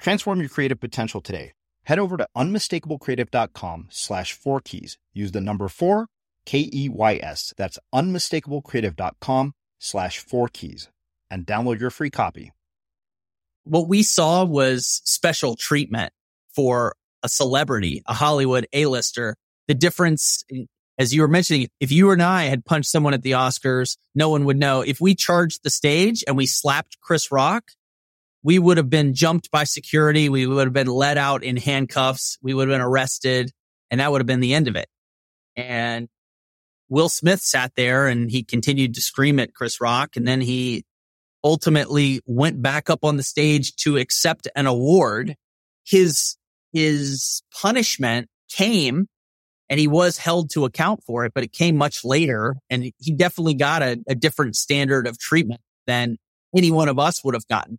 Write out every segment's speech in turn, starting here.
Transform your creative potential today. Head over to unmistakablecreative.com slash four keys. Use the number four, K E Y S. That's unmistakablecreative.com slash four keys and download your free copy. What we saw was special treatment for a celebrity, a Hollywood A-lister. The difference, as you were mentioning, if you and I had punched someone at the Oscars, no one would know. If we charged the stage and we slapped Chris Rock, we would have been jumped by security. We would have been let out in handcuffs. We would have been arrested and that would have been the end of it. And Will Smith sat there and he continued to scream at Chris Rock. And then he ultimately went back up on the stage to accept an award. His, his punishment came and he was held to account for it, but it came much later. And he definitely got a, a different standard of treatment than any one of us would have gotten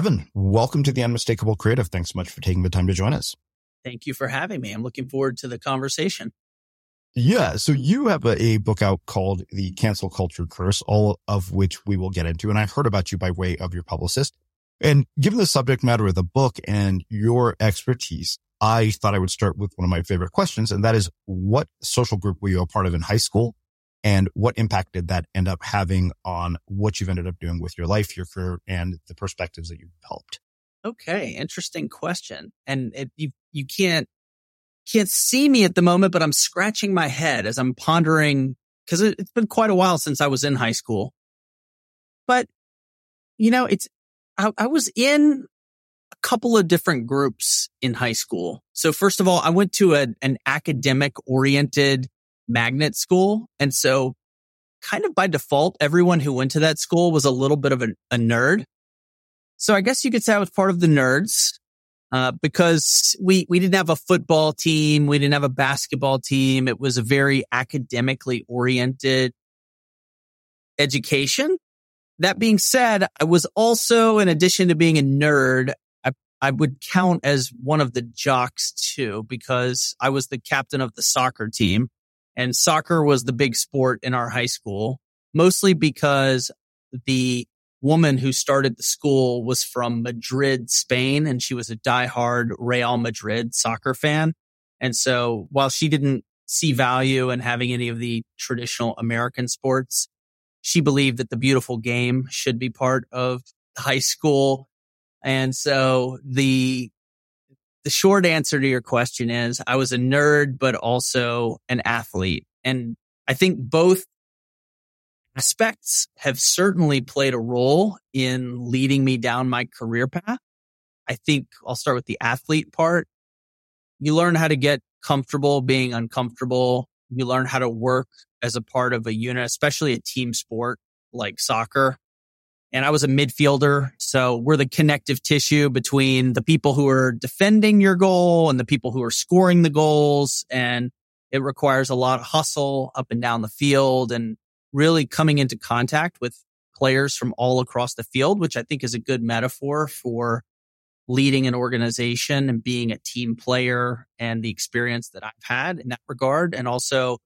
Evan, welcome to the Unmistakable Creative. Thanks so much for taking the time to join us. Thank you for having me. I'm looking forward to the conversation. Yeah. So you have a, a, book out called The Cancel Culture Curse, all of which we will get into. And I heard about you by way of your publicist. And given the subject matter of the book and your expertise, I thought I would start with one of my favorite questions. And that is what social group were you a part of in high school? And what impact did that end up having on what you've ended up doing with your life, your career, and the perspectives that you've developed? Okay, interesting question. And it, you you can't can't see me at the moment, but I'm scratching my head as I'm pondering because it, it's been quite a while since I was in high school. But you know, it's I, I was in a couple of different groups in high school. So first of all, I went to a, an academic oriented magnet school. And so kind of by default, everyone who went to that school was a little bit of a, a nerd. So I guess you could say I was part of the nerds. Uh, because we, we didn't have a football team. We didn't have a basketball team. It was a very academically oriented education. That being said, I was also, in addition to being a nerd, I, I would count as one of the jocks too, because I was the captain of the soccer team. And soccer was the big sport in our high school, mostly because the woman who started the school was from Madrid, Spain, and she was a diehard Real Madrid soccer fan. And so while she didn't see value in having any of the traditional American sports, she believed that the beautiful game should be part of high school. And so the the short answer to your question is I was a nerd, but also an athlete. And I think both aspects have certainly played a role in leading me down my career path. I think I'll start with the athlete part. You learn how to get comfortable being uncomfortable. You learn how to work as a part of a unit, especially a team sport like soccer and I was a midfielder. So we're the connective tissue between the people who are defending your goal and the people who are scoring the goals. And it requires a lot of hustle up and down the field and really coming into contact with players from all across the field, which I think is a good metaphor for leading an organization and being a team player and the experience that I've had in that regard. And also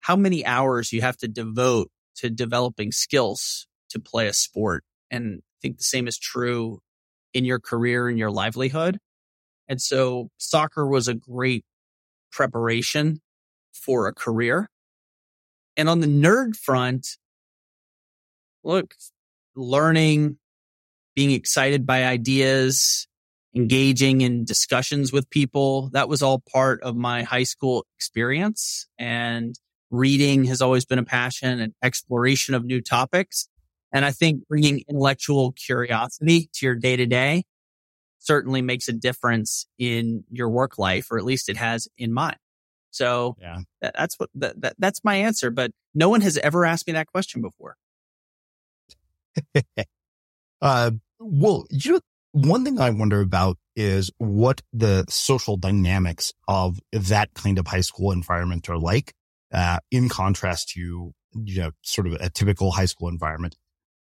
how many hours you have to devote to developing skills to play a sport. And I think the same is true in your career and your livelihood. And so soccer was a great preparation for a career. And on the nerd front, look, learning, being excited by ideas, engaging in discussions with people. That was all part of my high school experience. And reading has always been a passion and exploration of new topics. And I think bringing intellectual curiosity to your day to day certainly makes a difference in your work life, or at least it has in mine. So yeah. that, that's what that, that, that's my answer. But no one has ever asked me that question before. uh, well, you know, one thing I wonder about is what the social dynamics of that kind of high school environment are like, uh, in contrast to, you know, sort of a typical high school environment.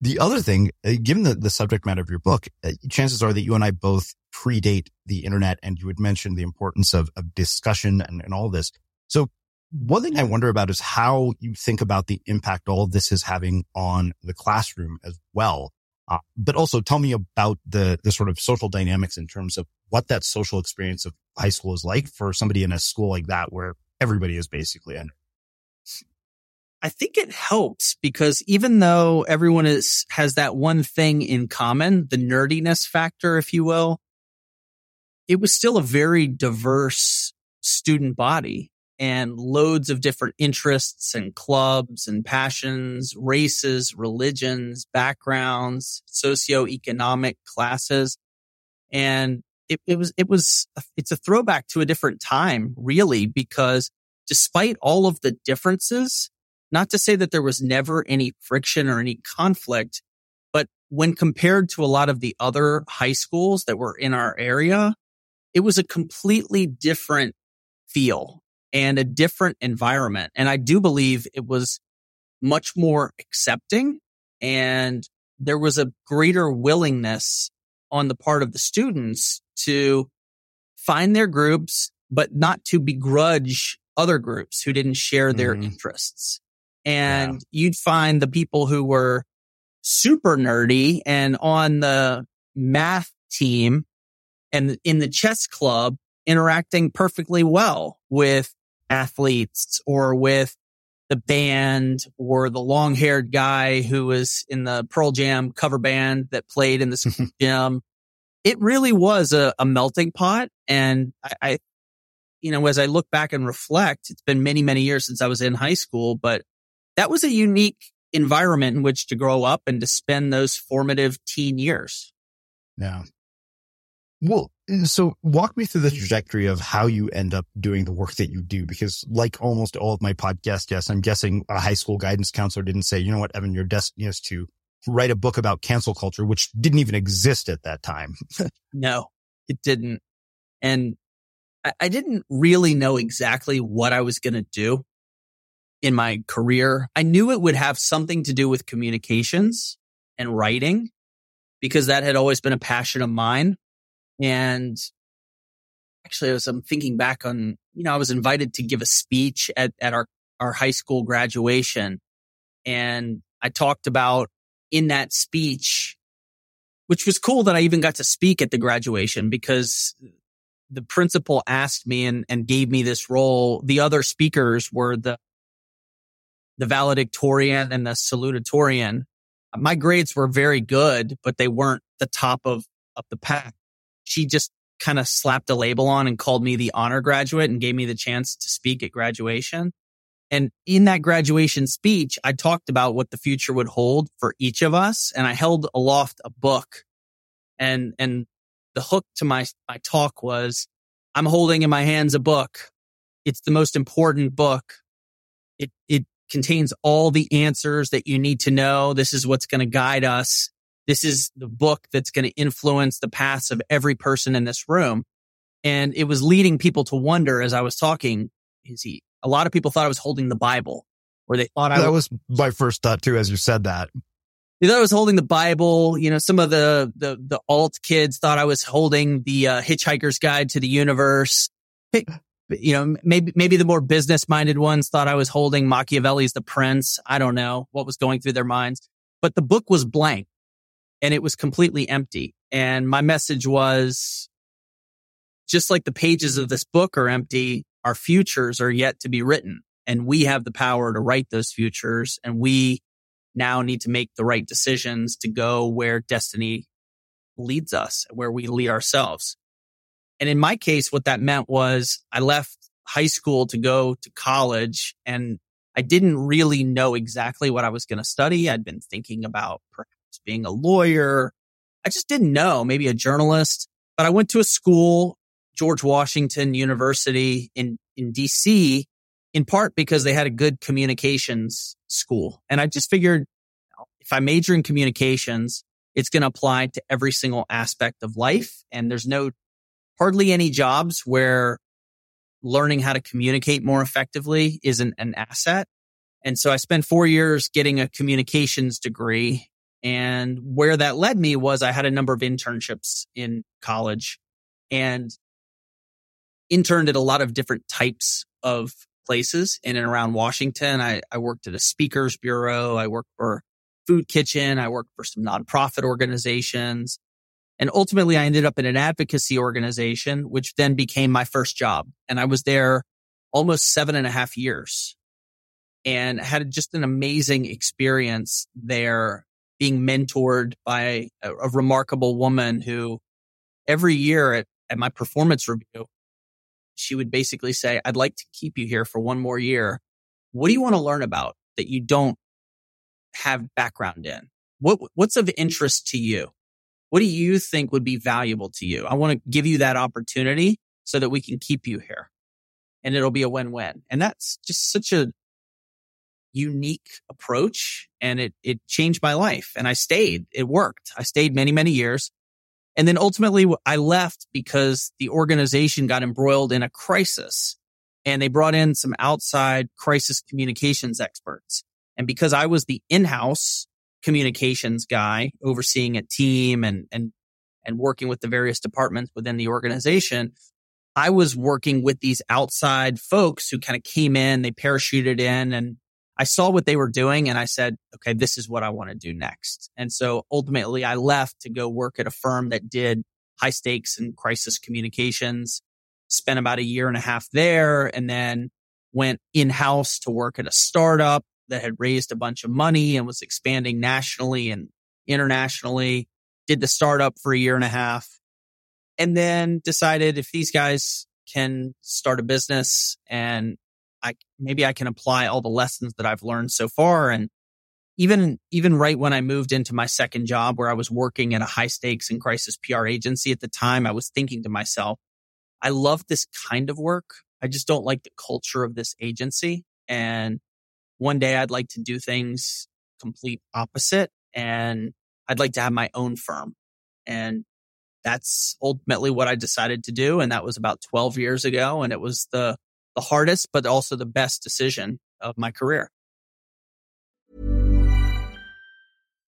The other thing, uh, given the, the subject matter of your book, uh, chances are that you and I both predate the internet and you had mentioned the importance of, of discussion and, and all this. So one thing I wonder about is how you think about the impact all this is having on the classroom as well. Uh, but also tell me about the, the sort of social dynamics in terms of what that social experience of high school is like for somebody in a school like that where everybody is basically in. I think it helps because even though everyone is, has that one thing in common, the nerdiness factor, if you will, it was still a very diverse student body and loads of different interests and clubs and passions, races, religions, backgrounds, socioeconomic classes. And it, it was, it was, it's a throwback to a different time, really, because despite all of the differences, not to say that there was never any friction or any conflict, but when compared to a lot of the other high schools that were in our area, it was a completely different feel and a different environment. And I do believe it was much more accepting and there was a greater willingness on the part of the students to find their groups, but not to begrudge other groups who didn't share their mm-hmm. interests and yeah. you'd find the people who were super nerdy and on the math team and in the chess club interacting perfectly well with athletes or with the band or the long haired guy who was in the Pearl Jam cover band that played in the gym. It really was a, a melting pot. And I, I, you know, as I look back and reflect, it's been many, many years since I was in high school, but that was a unique environment in which to grow up and to spend those formative teen years. Yeah. Well, uh, so walk me through the trajectory of how you end up doing the work that you do, because like almost all of my podcast guests, I'm guessing a high school guidance counselor didn't say, you know what, Evan, your destiny is to write a book about cancel culture, which didn't even exist at that time. no, it didn't. And I, I didn't really know exactly what I was going to do in my career. I knew it would have something to do with communications and writing because that had always been a passion of mine. And actually, as I'm thinking back on, you know, I was invited to give a speech at, at our, our high school graduation. And I talked about in that speech, which was cool that I even got to speak at the graduation because the principal asked me and, and gave me this role. The other speakers were the the valedictorian and the salutatorian. My grades were very good, but they weren't the top of, of the pack. She just kind of slapped a label on and called me the honor graduate and gave me the chance to speak at graduation. And in that graduation speech, I talked about what the future would hold for each of us. And I held aloft a book and, and the hook to my, my talk was, I'm holding in my hands a book. It's the most important book. It, it contains all the answers that you need to know. This is what's going to guide us. This is the book that's going to influence the paths of every person in this room. And it was leading people to wonder as I was talking, is he, a lot of people thought I was holding the Bible or they thought I that was my first thought too, as you said that. They thought I was holding the Bible. You know, some of the, the, the alt kids thought I was holding the uh, Hitchhiker's Guide to the Universe. You know, maybe, maybe the more business minded ones thought I was holding Machiavelli's The Prince. I don't know what was going through their minds, but the book was blank and it was completely empty. And my message was just like the pages of this book are empty, our futures are yet to be written and we have the power to write those futures and we now need to make the right decisions to go where destiny leads us, where we lead ourselves. And in my case, what that meant was I left high school to go to college and I didn't really know exactly what I was going to study. I'd been thinking about perhaps being a lawyer. I just didn't know, maybe a journalist, but I went to a school, George Washington University in, in DC, in part because they had a good communications school. And I just figured if I major in communications, it's going to apply to every single aspect of life. And there's no hardly any jobs where learning how to communicate more effectively isn't an asset. And so I spent four years getting a communications degree. And where that led me was I had a number of internships in college and interned at a lot of different types of places in and around Washington. I, I worked at a speakers bureau. I worked for food kitchen. I worked for some nonprofit organizations. And ultimately I ended up in an advocacy organization, which then became my first job. And I was there almost seven and a half years and had just an amazing experience there being mentored by a, a remarkable woman who every year at, at my performance review, she would basically say, I'd like to keep you here for one more year. What do you want to learn about that you don't have background in? What, what's of interest to you? What do you think would be valuable to you? I want to give you that opportunity so that we can keep you here and it'll be a win-win. And that's just such a unique approach and it, it changed my life and I stayed. It worked. I stayed many, many years. And then ultimately I left because the organization got embroiled in a crisis and they brought in some outside crisis communications experts. And because I was the in-house communications guy overseeing a team and, and, and working with the various departments within the organization, I was working with these outside folks who kind of came in, they parachuted in and I saw what they were doing and I said, okay, this is what I want to do next. And so ultimately I left to go work at a firm that did high stakes and crisis communications, spent about a year and a half there and then went in house to work at a startup that had raised a bunch of money and was expanding nationally and internationally. Did the startup for a year and a half and then decided if these guys can start a business and I maybe I can apply all the lessons that I've learned so far. And even, even right when I moved into my second job where I was working at a high stakes and crisis PR agency at the time, I was thinking to myself, I love this kind of work. I just don't like the culture of this agency. And one day I'd like to do things complete opposite and I'd like to have my own firm. And that's ultimately what I decided to do. And that was about 12 years ago. And it was the the hardest, but also the best decision of my career.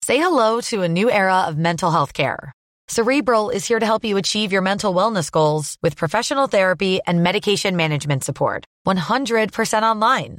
Say hello to a new era of mental health care. Cerebral is here to help you achieve your mental wellness goals with professional therapy and medication management support. 100% online.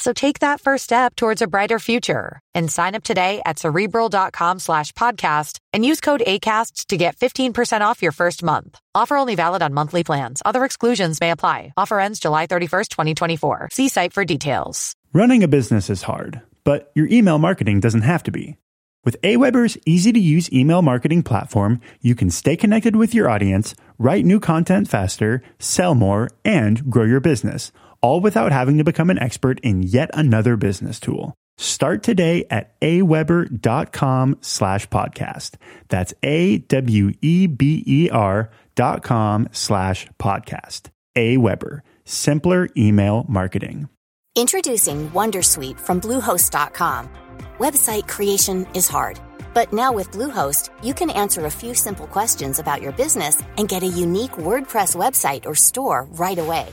So take that first step towards a brighter future and sign up today at cerebral.com slash podcast and use code ACasts to get 15% off your first month. Offer only valid on monthly plans. Other exclusions may apply. Offer ends July 31st, 2024. See site for details. Running a business is hard, but your email marketing doesn't have to be. With Aweber's easy to use email marketing platform, you can stay connected with your audience, write new content faster, sell more, and grow your business – all without having to become an expert in yet another business tool. Start today at aweber.com slash podcast. That's A-W-E-B-E-R dot com slash podcast. Aweber, simpler email marketing. Introducing Wondersuite from Bluehost.com. Website creation is hard, but now with Bluehost, you can answer a few simple questions about your business and get a unique WordPress website or store right away.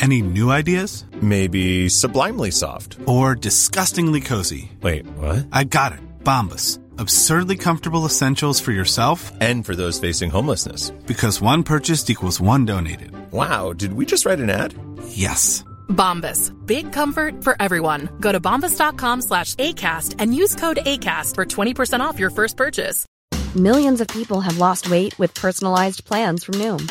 Any new ideas? Maybe sublimely soft. Or disgustingly cozy. Wait, what? I got it. Bombas. Absurdly comfortable essentials for yourself and for those facing homelessness. Because one purchased equals one donated. Wow, did we just write an ad? Yes. Bombas. Big comfort for everyone. Go to bombas.com slash ACAST and use code ACAST for 20% off your first purchase. Millions of people have lost weight with personalized plans from Noom.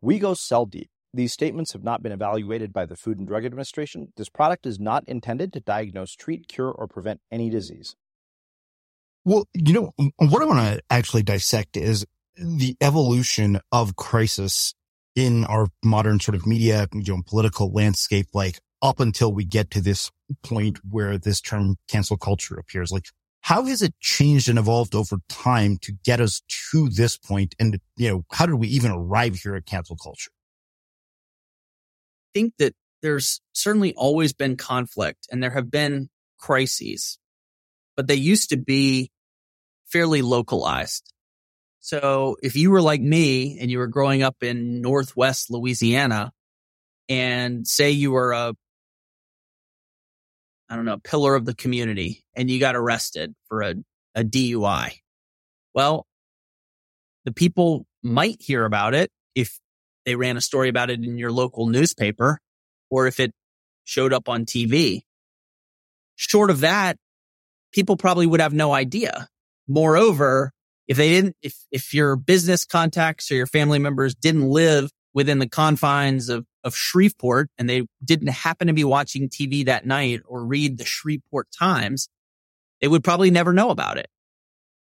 We go cell deep. These statements have not been evaluated by the Food and Drug Administration. This product is not intended to diagnose, treat, cure, or prevent any disease. Well, you know, what I want to actually dissect is the evolution of crisis in our modern sort of media, you know, political landscape, like up until we get to this point where this term cancel culture appears. Like, how has it changed and evolved over time to get us to this point? And, you know, how did we even arrive here at cancel culture? I think that there's certainly always been conflict and there have been crises, but they used to be fairly localized. So if you were like me and you were growing up in Northwest Louisiana and say you were a, I don't know, pillar of the community and you got arrested for a, a DUI. Well, the people might hear about it if they ran a story about it in your local newspaper or if it showed up on TV. Short of that, people probably would have no idea. Moreover, if they didn't, if, if your business contacts or your family members didn't live within the confines of, of Shreveport and they didn't happen to be watching TV that night or read the Shreveport Times, they would probably never know about it.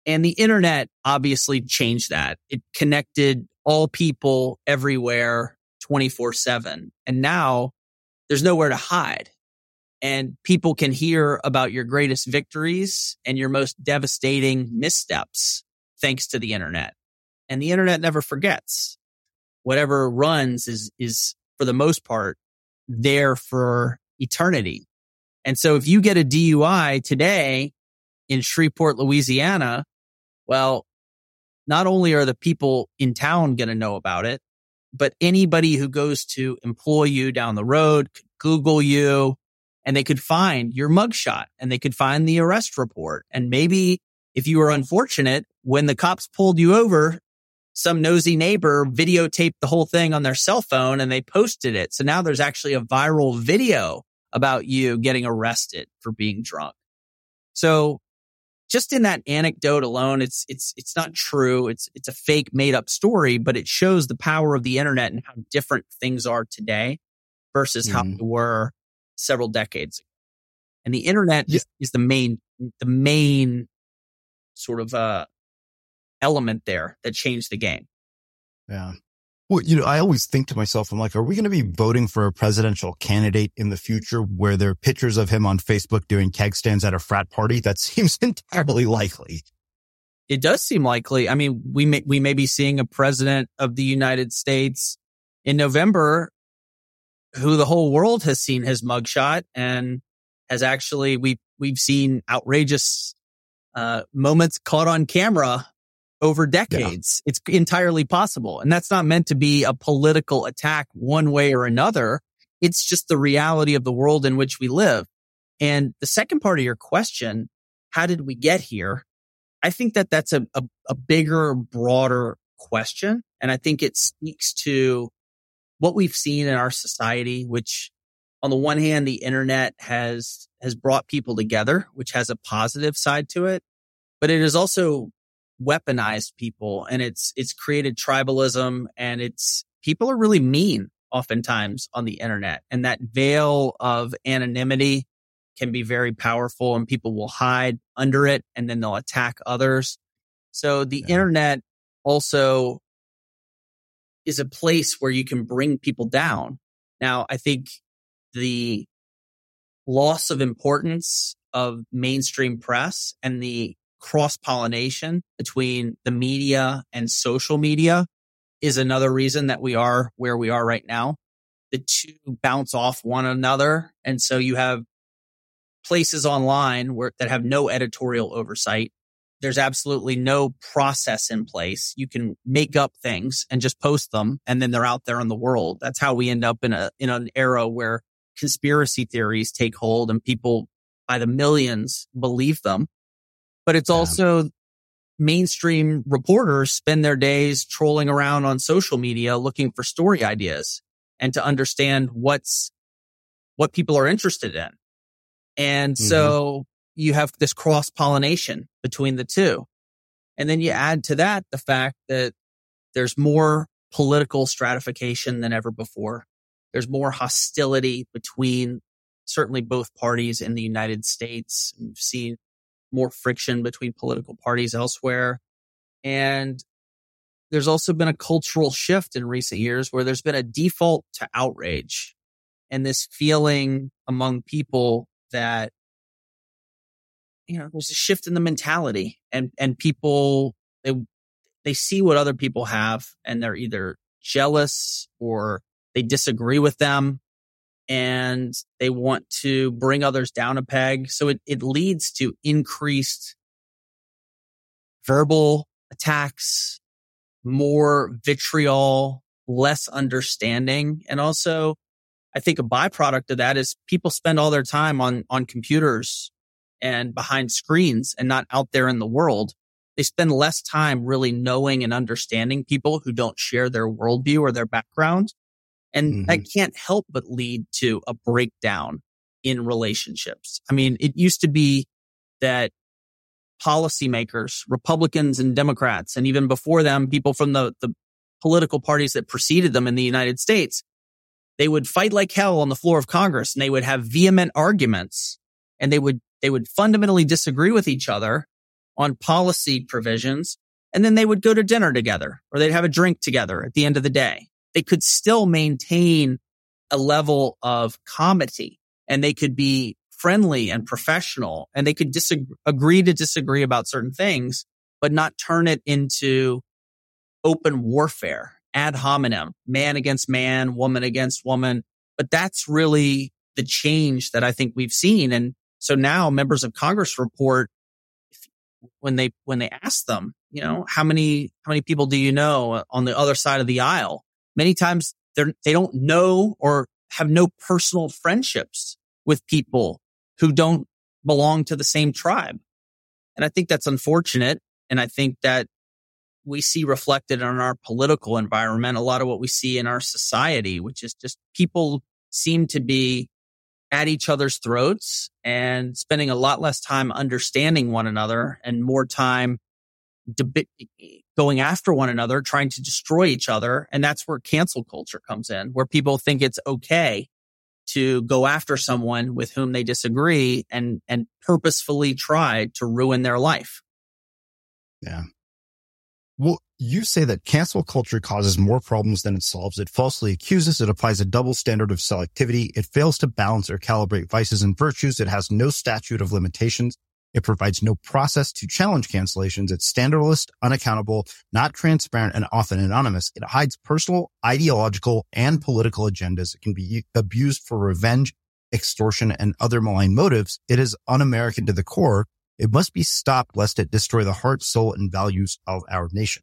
And the internet obviously changed that. It connected all people everywhere 24 seven. And now there's nowhere to hide and people can hear about your greatest victories and your most devastating missteps thanks to the internet. And the internet never forgets. Whatever runs is, is for the most part there for eternity. And so if you get a DUI today in Shreveport, Louisiana, well, not only are the people in town going to know about it, but anybody who goes to employ you down the road could Google you and they could find your mugshot and they could find the arrest report. And maybe if you were unfortunate, when the cops pulled you over, some nosy neighbor videotaped the whole thing on their cell phone and they posted it. So now there's actually a viral video about you getting arrested for being drunk. So just in that anecdote alone, it's, it's, it's not true. It's, it's a fake made up story, but it shows the power of the internet and how different things are today versus mm-hmm. how they were several decades ago. And the internet yeah. is, is the main, the main sort of, uh, element there that changed the game. Yeah. Well, you know, I always think to myself, I'm like, are we going to be voting for a presidential candidate in the future where there are pictures of him on Facebook doing keg stands at a frat party? That seems entirely likely. It does seem likely. I mean, we may, we may be seeing a president of the United States in November who the whole world has seen his mugshot and has actually, we, we've seen outrageous, uh, moments caught on camera over decades. Yeah. It's entirely possible. And that's not meant to be a political attack one way or another. It's just the reality of the world in which we live. And the second part of your question, how did we get here? I think that that's a, a, a bigger, broader question. And I think it speaks to what we've seen in our society, which on the one hand, the internet has, has brought people together, which has a positive side to it, but it has also weaponized people and it's, it's created tribalism and it's, people are really mean oftentimes on the internet and that veil of anonymity can be very powerful and people will hide under it and then they'll attack others. So the yeah. internet also is a place where you can bring people down. Now, I think the loss of importance of mainstream press and the cross pollination between the media and social media is another reason that we are where we are right now. The two bounce off one another. And so you have places online where that have no editorial oversight. There's absolutely no process in place. You can make up things and just post them and then they're out there in the world. That's how we end up in a, in an era where conspiracy theories take hold and people by the millions believe them but it's also mainstream reporters spend their days trolling around on social media looking for story ideas and to understand what's what people are interested in. And mm-hmm. so you have this cross pollination between the two. And then you add to that the fact that there's more political stratification than ever before. There's more hostility between certainly both parties in the United States. We've seen more friction between political parties elsewhere. And there's also been a cultural shift in recent years where there's been a default to outrage and this feeling among people that, you know, there's a shift in the mentality and, and people, they, they see what other people have and they're either jealous or they disagree with them and they want to bring others down a peg. So it, it leads to increased verbal attacks, more vitriol, less understanding. And also, I think a byproduct of that is people spend all their time on, on computers and behind screens and not out there in the world. They spend less time really knowing and understanding people who don't share their worldview or their background. And mm-hmm. that can't help but lead to a breakdown in relationships. I mean, it used to be that policymakers, Republicans and Democrats, and even before them, people from the, the political parties that preceded them in the United States, they would fight like hell on the floor of Congress and they would have vehement arguments and they would, they would fundamentally disagree with each other on policy provisions. And then they would go to dinner together or they'd have a drink together at the end of the day they could still maintain a level of comedy and they could be friendly and professional and they could disagree, agree to disagree about certain things, but not turn it into open warfare, ad hominem, man against man, woman against woman. But that's really the change that I think we've seen. And so now members of Congress report when they, when they ask them, you know, how many, how many people do you know on the other side of the aisle? Many times they're, they don't know or have no personal friendships with people who don't belong to the same tribe. And I think that's unfortunate. And I think that we see reflected in our political environment a lot of what we see in our society, which is just people seem to be at each other's throats and spending a lot less time understanding one another and more time deb- going after one another, trying to destroy each other. And that's where cancel culture comes in, where people think it's okay to go after someone with whom they disagree and, and purposefully try to ruin their life. Yeah. Well, you say that cancel culture causes more problems than it solves. It falsely accuses. It applies a double standard of selectivity. It fails to balance or calibrate vices and virtues. It has no statute of limitations. It provides no process to challenge cancellations. It's standardless, unaccountable, not transparent, and often anonymous. It hides personal, ideological, and political agendas. It can be abused for revenge, extortion, and other malign motives. It is un-American to the core. It must be stopped lest it destroy the heart, soul, and values of our nation.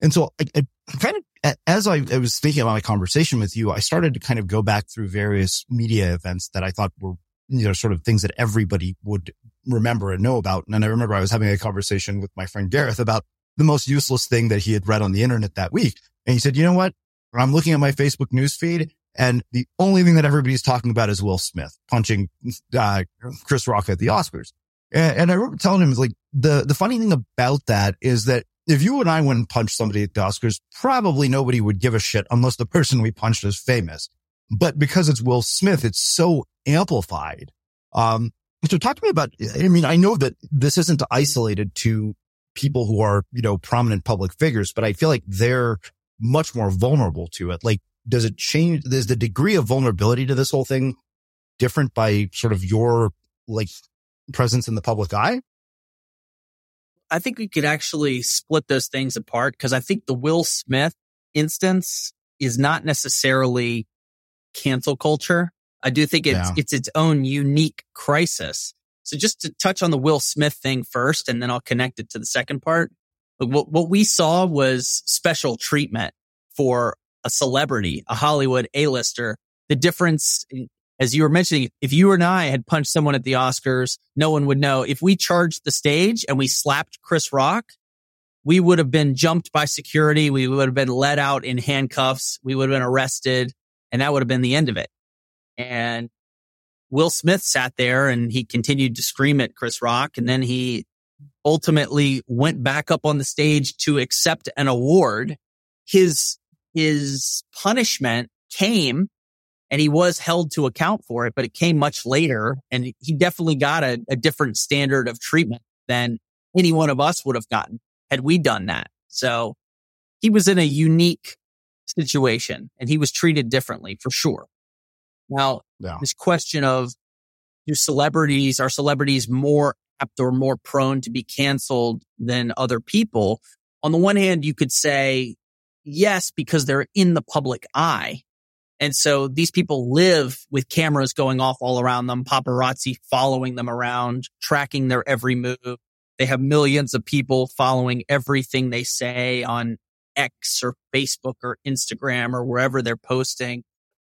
And so I, I kind of, as I, I was thinking about my conversation with you, I started to kind of go back through various media events that I thought were you know, sort of things that everybody would remember and know about. And I remember I was having a conversation with my friend Gareth about the most useless thing that he had read on the internet that week. And he said, you know what? I'm looking at my Facebook newsfeed and the only thing that everybody's talking about is Will Smith punching uh, Chris Rock at the Oscars. And, and I remember telling him like the, the funny thing about that is that if you and I went and punched somebody at the Oscars, probably nobody would give a shit unless the person we punched is famous. But because it's Will Smith, it's so amplified. Um, so talk to me about, I mean, I know that this isn't isolated to people who are, you know, prominent public figures, but I feel like they're much more vulnerable to it. Like, does it change? Is the degree of vulnerability to this whole thing different by sort of your like presence in the public eye? I think we could actually split those things apart because I think the Will Smith instance is not necessarily cancel culture. I do think it's, yeah. it's its own unique crisis. So just to touch on the Will Smith thing first, and then I'll connect it to the second part. What, what we saw was special treatment for a celebrity, a Hollywood A-lister. The difference, as you were mentioning, if you and I had punched someone at the Oscars, no one would know. If we charged the stage and we slapped Chris Rock, we would have been jumped by security. We would have been let out in handcuffs. We would have been arrested and that would have been the end of it. And Will Smith sat there and he continued to scream at Chris Rock. And then he ultimately went back up on the stage to accept an award. His, his punishment came and he was held to account for it, but it came much later. And he definitely got a, a different standard of treatment than any one of us would have gotten had we done that. So he was in a unique situation and he was treated differently for sure. Now, yeah. this question of do celebrities, are celebrities more apt or more prone to be canceled than other people? On the one hand, you could say yes, because they're in the public eye. And so these people live with cameras going off all around them, paparazzi following them around, tracking their every move. They have millions of people following everything they say on X or Facebook or Instagram or wherever they're posting.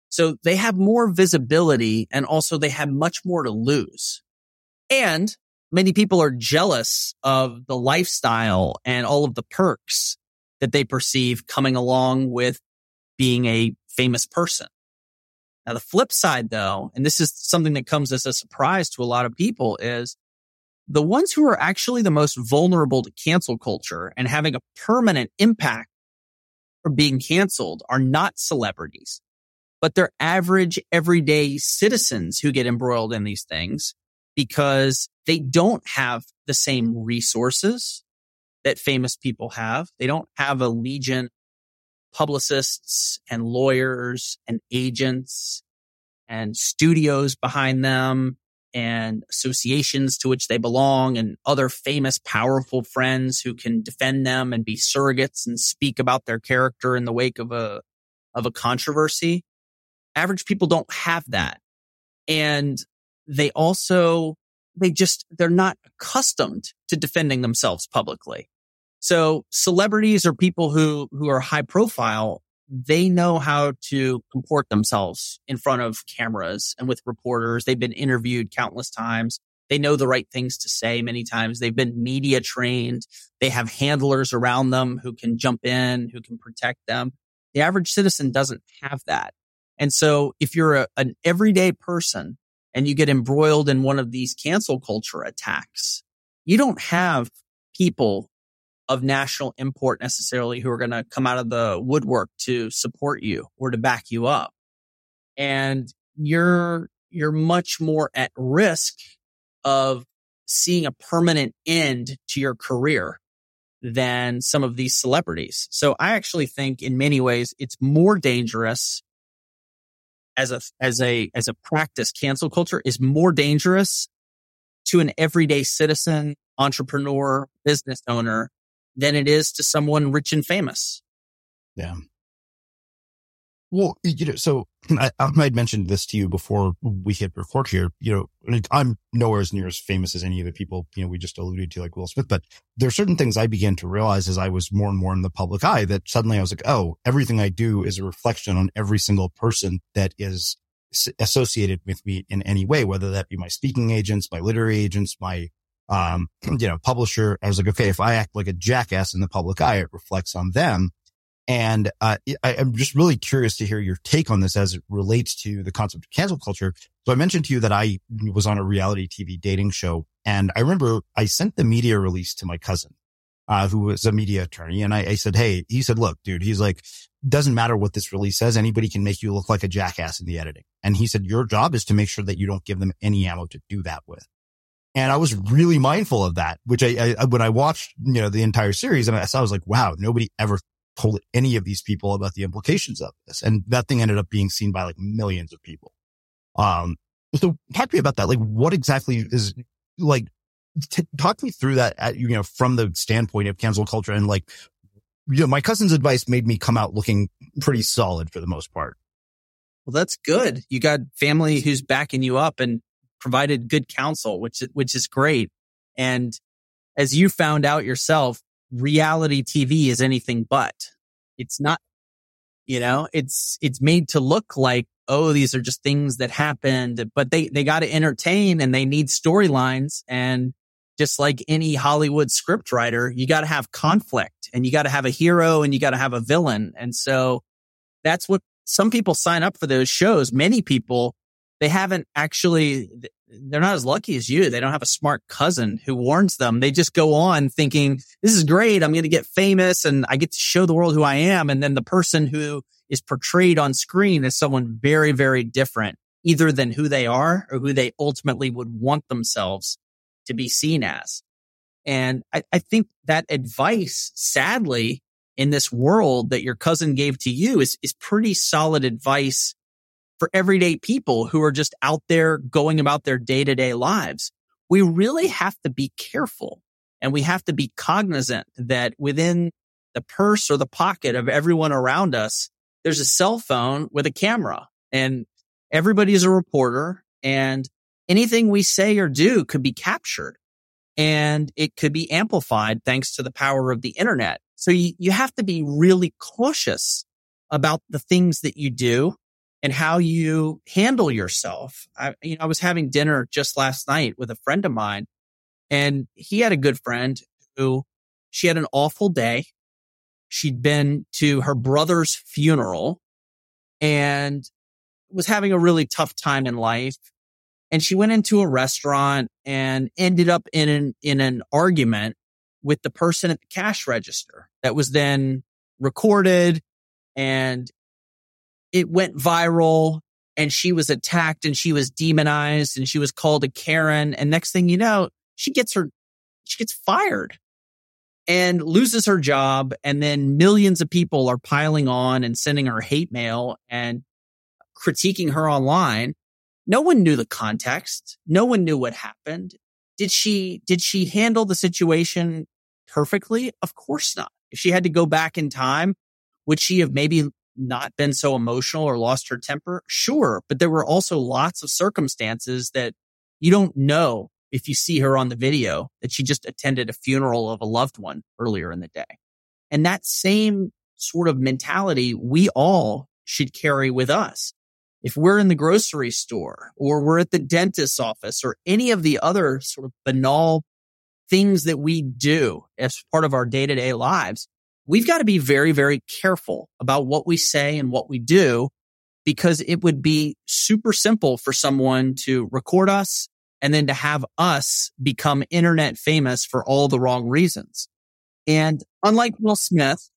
So they have more visibility and also they have much more to lose. And many people are jealous of the lifestyle and all of the perks that they perceive coming along with being a famous person. Now, the flip side though, and this is something that comes as a surprise to a lot of people is the ones who are actually the most vulnerable to cancel culture and having a permanent impact being canceled are not celebrities but they're average everyday citizens who get embroiled in these things because they don't have the same resources that famous people have. They don't have a legion publicists and lawyers and agents and studios behind them and associations to which they belong and other famous, powerful friends who can defend them and be surrogates and speak about their character in the wake of a, of a controversy. Average people don't have that. And they also, they just, they're not accustomed to defending themselves publicly. So celebrities or people who, who are high profile, they know how to comport themselves in front of cameras and with reporters. They've been interviewed countless times. They know the right things to say many times. They've been media trained. They have handlers around them who can jump in, who can protect them. The average citizen doesn't have that. And so if you're a, an everyday person and you get embroiled in one of these cancel culture attacks, you don't have people of national import necessarily who are going to come out of the woodwork to support you or to back you up. And you're, you're much more at risk of seeing a permanent end to your career than some of these celebrities. So I actually think in many ways it's more dangerous as a, as a, as a practice. Cancel culture is more dangerous to an everyday citizen, entrepreneur, business owner than it is to someone rich and famous. Yeah. Well, you know, so I, I had mentioned this to you before we hit record here. You know, I'm nowhere as near as famous as any of the people, you know, we just alluded to, like Will Smith, but there are certain things I began to realize as I was more and more in the public eye that suddenly I was like, oh, everything I do is a reflection on every single person that is associated with me in any way, whether that be my speaking agents, my literary agents, my, um, you know, publisher. I was like, okay, if I act like a jackass in the public eye, it reflects on them. And uh, I, am just really curious to hear your take on this as it relates to the concept of cancel culture. So I mentioned to you that I was on a reality TV dating show, and I remember I sent the media release to my cousin, uh, who was a media attorney, and I, I said, "Hey," he said, "Look, dude," he's like, "Doesn't matter what this release says. Anybody can make you look like a jackass in the editing." And he said, "Your job is to make sure that you don't give them any ammo to do that with." And I was really mindful of that, which I, I, when I watched, you know, the entire series and I saw, I was like, wow, nobody ever told any of these people about the implications of this. And that thing ended up being seen by like millions of people. Um, so talk to me about that. Like what exactly is like, t- talk me through that at, you know, from the standpoint of cancel culture and like, you know, my cousin's advice made me come out looking pretty solid for the most part. Well, that's good. You got family who's backing you up and provided good counsel, which, which is great. And as you found out yourself, reality TV is anything but. It's not, you know, it's, it's made to look like, oh, these are just things that happened, but they, they got to entertain and they need storylines. And just like any Hollywood script writer, you got to have conflict and you got to have a hero and you got to have a villain. And so that's what some people sign up for those shows. Many people, they haven't actually, they're not as lucky as you. They don't have a smart cousin who warns them. They just go on thinking, this is great. I'm going to get famous and I get to show the world who I am. And then the person who is portrayed on screen is someone very, very different, either than who they are or who they ultimately would want themselves to be seen as. And I, I think that advice, sadly, in this world that your cousin gave to you is, is pretty solid advice for everyday people who are just out there going about their day to day lives. We really have to be careful and we have to be cognizant that within the purse or the pocket of everyone around us, there's a cell phone with a camera and everybody is a reporter and anything we say or do could be captured and it could be amplified thanks to the power of the internet. So you, you have to be really cautious about the things that you do and how you handle yourself. I, you know, I was having dinner just last night with a friend of mine and he had a good friend who she had an awful day. She'd been to her brother's funeral and was having a really tough time in life. And she went into a restaurant and ended up in an, in an argument with the person at the cash register that was then recorded and it went viral and she was attacked and she was demonized and she was called a Karen. And next thing you know, she gets her, she gets fired and loses her job. And then millions of people are piling on and sending her hate mail and critiquing her online. No one knew the context. No one knew what happened. Did she, did she handle the situation perfectly? Of course not. If she had to go back in time, would she have maybe not been so emotional or lost her temper? Sure. But there were also lots of circumstances that you don't know if you see her on the video that she just attended a funeral of a loved one earlier in the day. And that same sort of mentality we all should carry with us. If we're in the grocery store or we're at the dentist's office or any of the other sort of banal things that we do as part of our day to day lives, we've got to be very, very careful about what we say and what we do because it would be super simple for someone to record us and then to have us become internet famous for all the wrong reasons. And unlike Will Smith,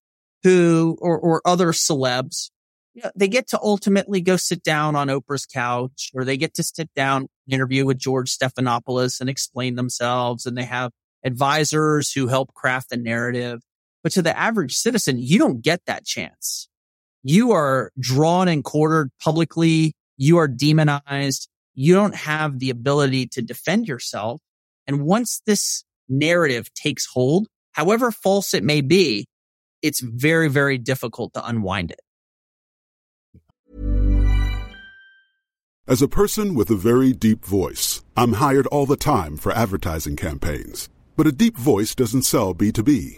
who or, or other celebs, you know, they get to ultimately go sit down on Oprah's couch or they get to sit down, interview with George Stephanopoulos and explain themselves. And they have advisors who help craft the narrative. But to the average citizen, you don't get that chance. You are drawn and quartered publicly. You are demonized. You don't have the ability to defend yourself. And once this narrative takes hold, however false it may be, it's very, very difficult to unwind it. As a person with a very deep voice, I'm hired all the time for advertising campaigns. But a deep voice doesn't sell B2B,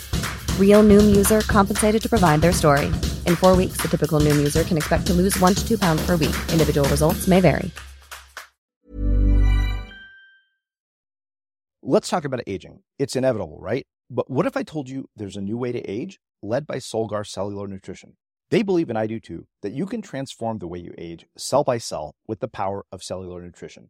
Real Noom user compensated to provide their story. In four weeks, the typical Noom user can expect to lose one to two pounds per week. Individual results may vary. Let's talk about aging. It's inevitable, right? But what if I told you there's a new way to age led by Solgar Cellular Nutrition? They believe, and I do too, that you can transform the way you age cell by cell with the power of cellular nutrition.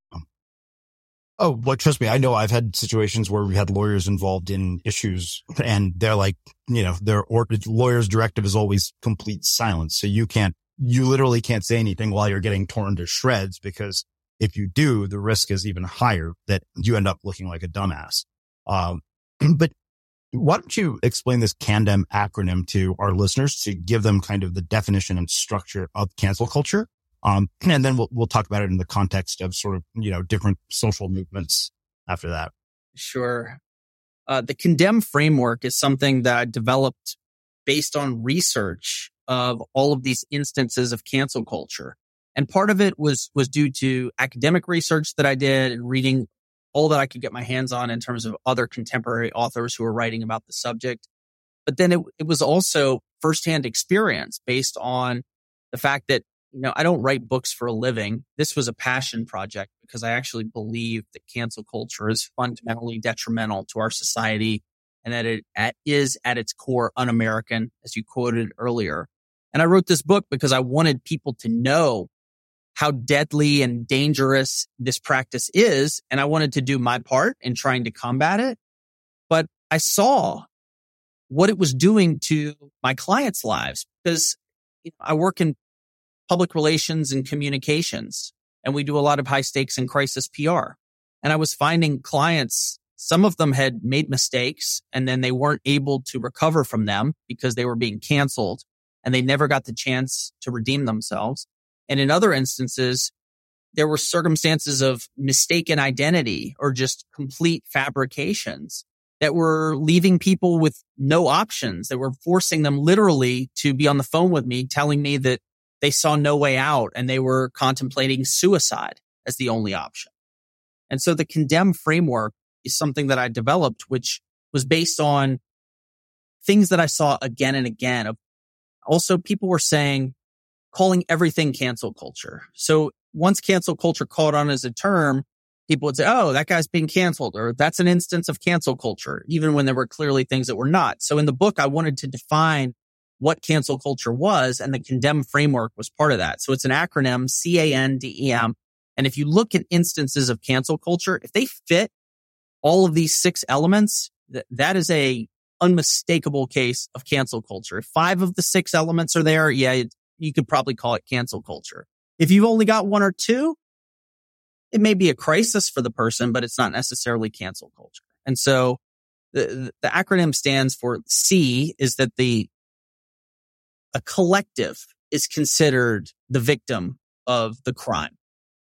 Oh, well, trust me, I know I've had situations where we had lawyers involved in issues and they're like, you know, their or, lawyer's directive is always complete silence. So you can't, you literally can't say anything while you're getting torn to shreds because if you do, the risk is even higher that you end up looking like a dumbass. Um, but why don't you explain this CANDEM acronym to our listeners to give them kind of the definition and structure of cancel culture? Um, and then we'll, we'll talk about it in the context of sort of, you know, different social movements after that. Sure. Uh, the condemn framework is something that I developed based on research of all of these instances of cancel culture. And part of it was, was due to academic research that I did and reading all that I could get my hands on in terms of other contemporary authors who were writing about the subject. But then it, it was also firsthand experience based on the fact that, you know, I don't write books for a living. This was a passion project because I actually believe that cancel culture is fundamentally detrimental to our society and that it at, is at its core un-American, as you quoted earlier. And I wrote this book because I wanted people to know how deadly and dangerous this practice is. And I wanted to do my part in trying to combat it. But I saw what it was doing to my clients' lives because I work in public relations and communications and we do a lot of high stakes and crisis PR. And I was finding clients, some of them had made mistakes and then they weren't able to recover from them because they were being canceled and they never got the chance to redeem themselves. And in other instances, there were circumstances of mistaken identity or just complete fabrications that were leaving people with no options, that were forcing them literally to be on the phone with me, telling me that they saw no way out and they were contemplating suicide as the only option. And so the condemn framework is something that I developed, which was based on things that I saw again and again. Also, people were saying, calling everything cancel culture. So once cancel culture caught on as a term, people would say, Oh, that guy's being canceled or that's an instance of cancel culture, even when there were clearly things that were not. So in the book, I wanted to define what cancel culture was and the condemn framework was part of that. So it's an acronym, C-A-N-D-E-M. And if you look at instances of cancel culture, if they fit all of these six elements, th- that is a unmistakable case of cancel culture. If five of the six elements are there, yeah, you could probably call it cancel culture. If you've only got one or two, it may be a crisis for the person, but it's not necessarily cancel culture. And so the, the acronym stands for C is that the, a collective is considered the victim of the crime.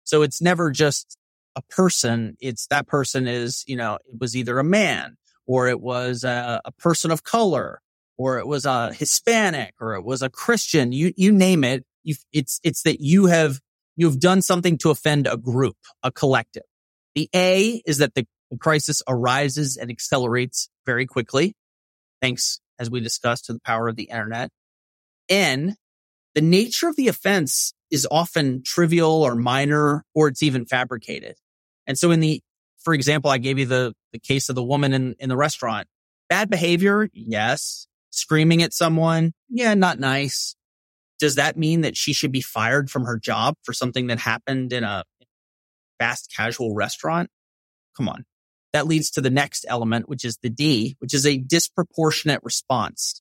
So it's never just a person. It's that person is, you know, it was either a man or it was a, a person of color or it was a Hispanic or it was a Christian, you, you name it. it's, it's that you have, you've done something to offend a group, a collective. The A is that the crisis arises and accelerates very quickly. Thanks, as we discussed, to the power of the internet. N, the nature of the offense is often trivial or minor, or it's even fabricated. And so in the, for example, I gave you the, the case of the woman in, in the restaurant. Bad behavior. Yes screaming at someone. Yeah, not nice. Does that mean that she should be fired from her job for something that happened in a fast casual restaurant? Come on. That leads to the next element, which is the D, which is a disproportionate response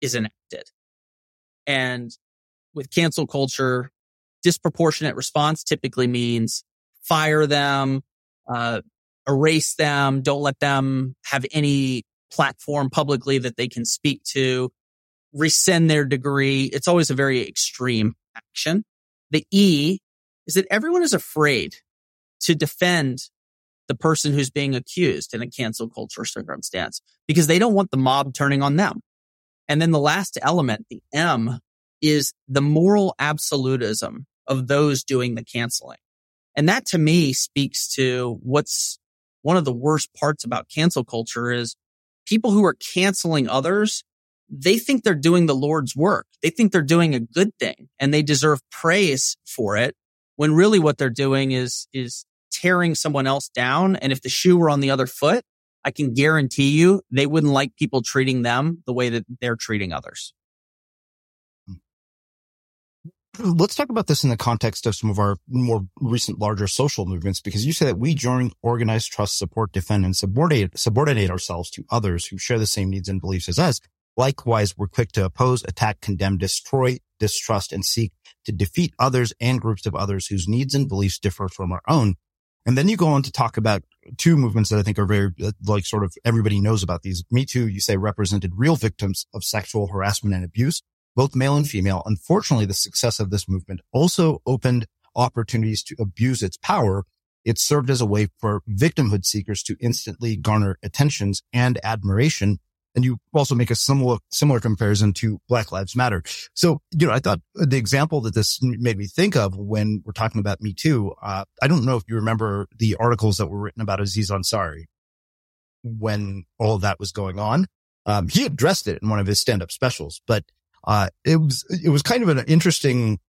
is enacted. And with cancel culture, disproportionate response typically means fire them, uh, erase them, don't let them have any platform publicly that they can speak to, rescind their degree. It's always a very extreme action. The E is that everyone is afraid to defend the person who's being accused in a cancel culture circumstance because they don't want the mob turning on them. And then the last element, the M, is the moral absolutism of those doing the canceling. And that to me speaks to what's one of the worst parts about cancel culture is people who are canceling others, they think they're doing the Lord's work. They think they're doing a good thing and they deserve praise for it when really what they're doing is, is tearing someone else down. And if the shoe were on the other foot, I can guarantee you they wouldn't like people treating them the way that they're treating others hmm. let's talk about this in the context of some of our more recent larger social movements, because you say that we join organized trust, support, defend, and subordinate, subordinate ourselves to others who share the same needs and beliefs as us. Likewise, we're quick to oppose, attack, condemn, destroy, distrust, and seek to defeat others and groups of others whose needs and beliefs differ from our own. And then you go on to talk about two movements that I think are very like sort of everybody knows about these. Me Too, you say represented real victims of sexual harassment and abuse, both male and female. Unfortunately, the success of this movement also opened opportunities to abuse its power. It served as a way for victimhood seekers to instantly garner attentions and admiration and you also make a similar, similar comparison to Black Lives Matter. So, you know, I thought the example that this made me think of when we're talking about Me Too, uh, I don't know if you remember the articles that were written about Aziz Ansari when all that was going on. Um, he addressed it in one of his stand up specials, but, uh, it was, it was kind of an interesting,